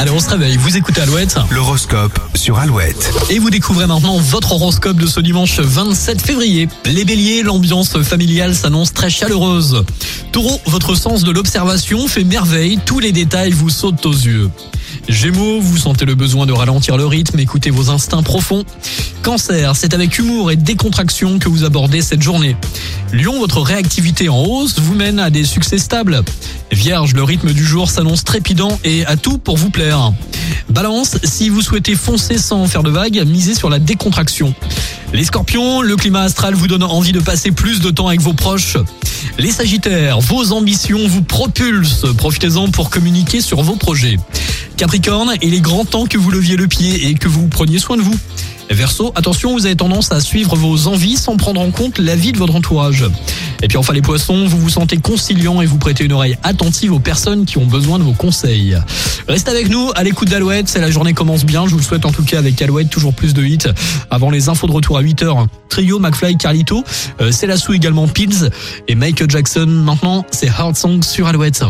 Allez, on se réveille. Vous écoutez Alouette. L'horoscope sur Alouette. Et vous découvrez maintenant votre horoscope de ce dimanche 27 février. Les béliers, l'ambiance familiale s'annonce très chaleureuse. Taureau, votre sens de l'observation fait merveille. Tous les détails vous sautent aux yeux. Gémeaux, vous sentez le besoin de ralentir le rythme, écoutez vos instincts profonds. Cancer, c'est avec humour et décontraction que vous abordez cette journée. Lion, votre réactivité en hausse vous mène à des succès stables. Vierge, le rythme du jour s'annonce trépidant et à tout pour vous plaire. Balance, si vous souhaitez foncer sans faire de vagues, misez sur la décontraction. Les scorpions, le climat astral vous donne envie de passer plus de temps avec vos proches. Les sagittaires, vos ambitions vous propulsent, profitez-en pour communiquer sur vos projets. Capricorne, il est grand temps que vous leviez le pied et que vous preniez soin de vous. Verseau, attention, vous avez tendance à suivre vos envies sans prendre en compte l'avis de votre entourage. Et puis enfin les poissons, vous vous sentez conciliant et vous prêtez une oreille attentive aux personnes qui ont besoin de vos conseils. Restez avec nous à l'écoute d'Alouette, c'est la journée commence bien, je vous le souhaite en tout cas avec Alouette, toujours plus de hits. Avant les infos de retour à 8h, Trio, McFly, Carlito, euh, également Pills et Michael Jackson. Maintenant, c'est Hard Song sur Alouette.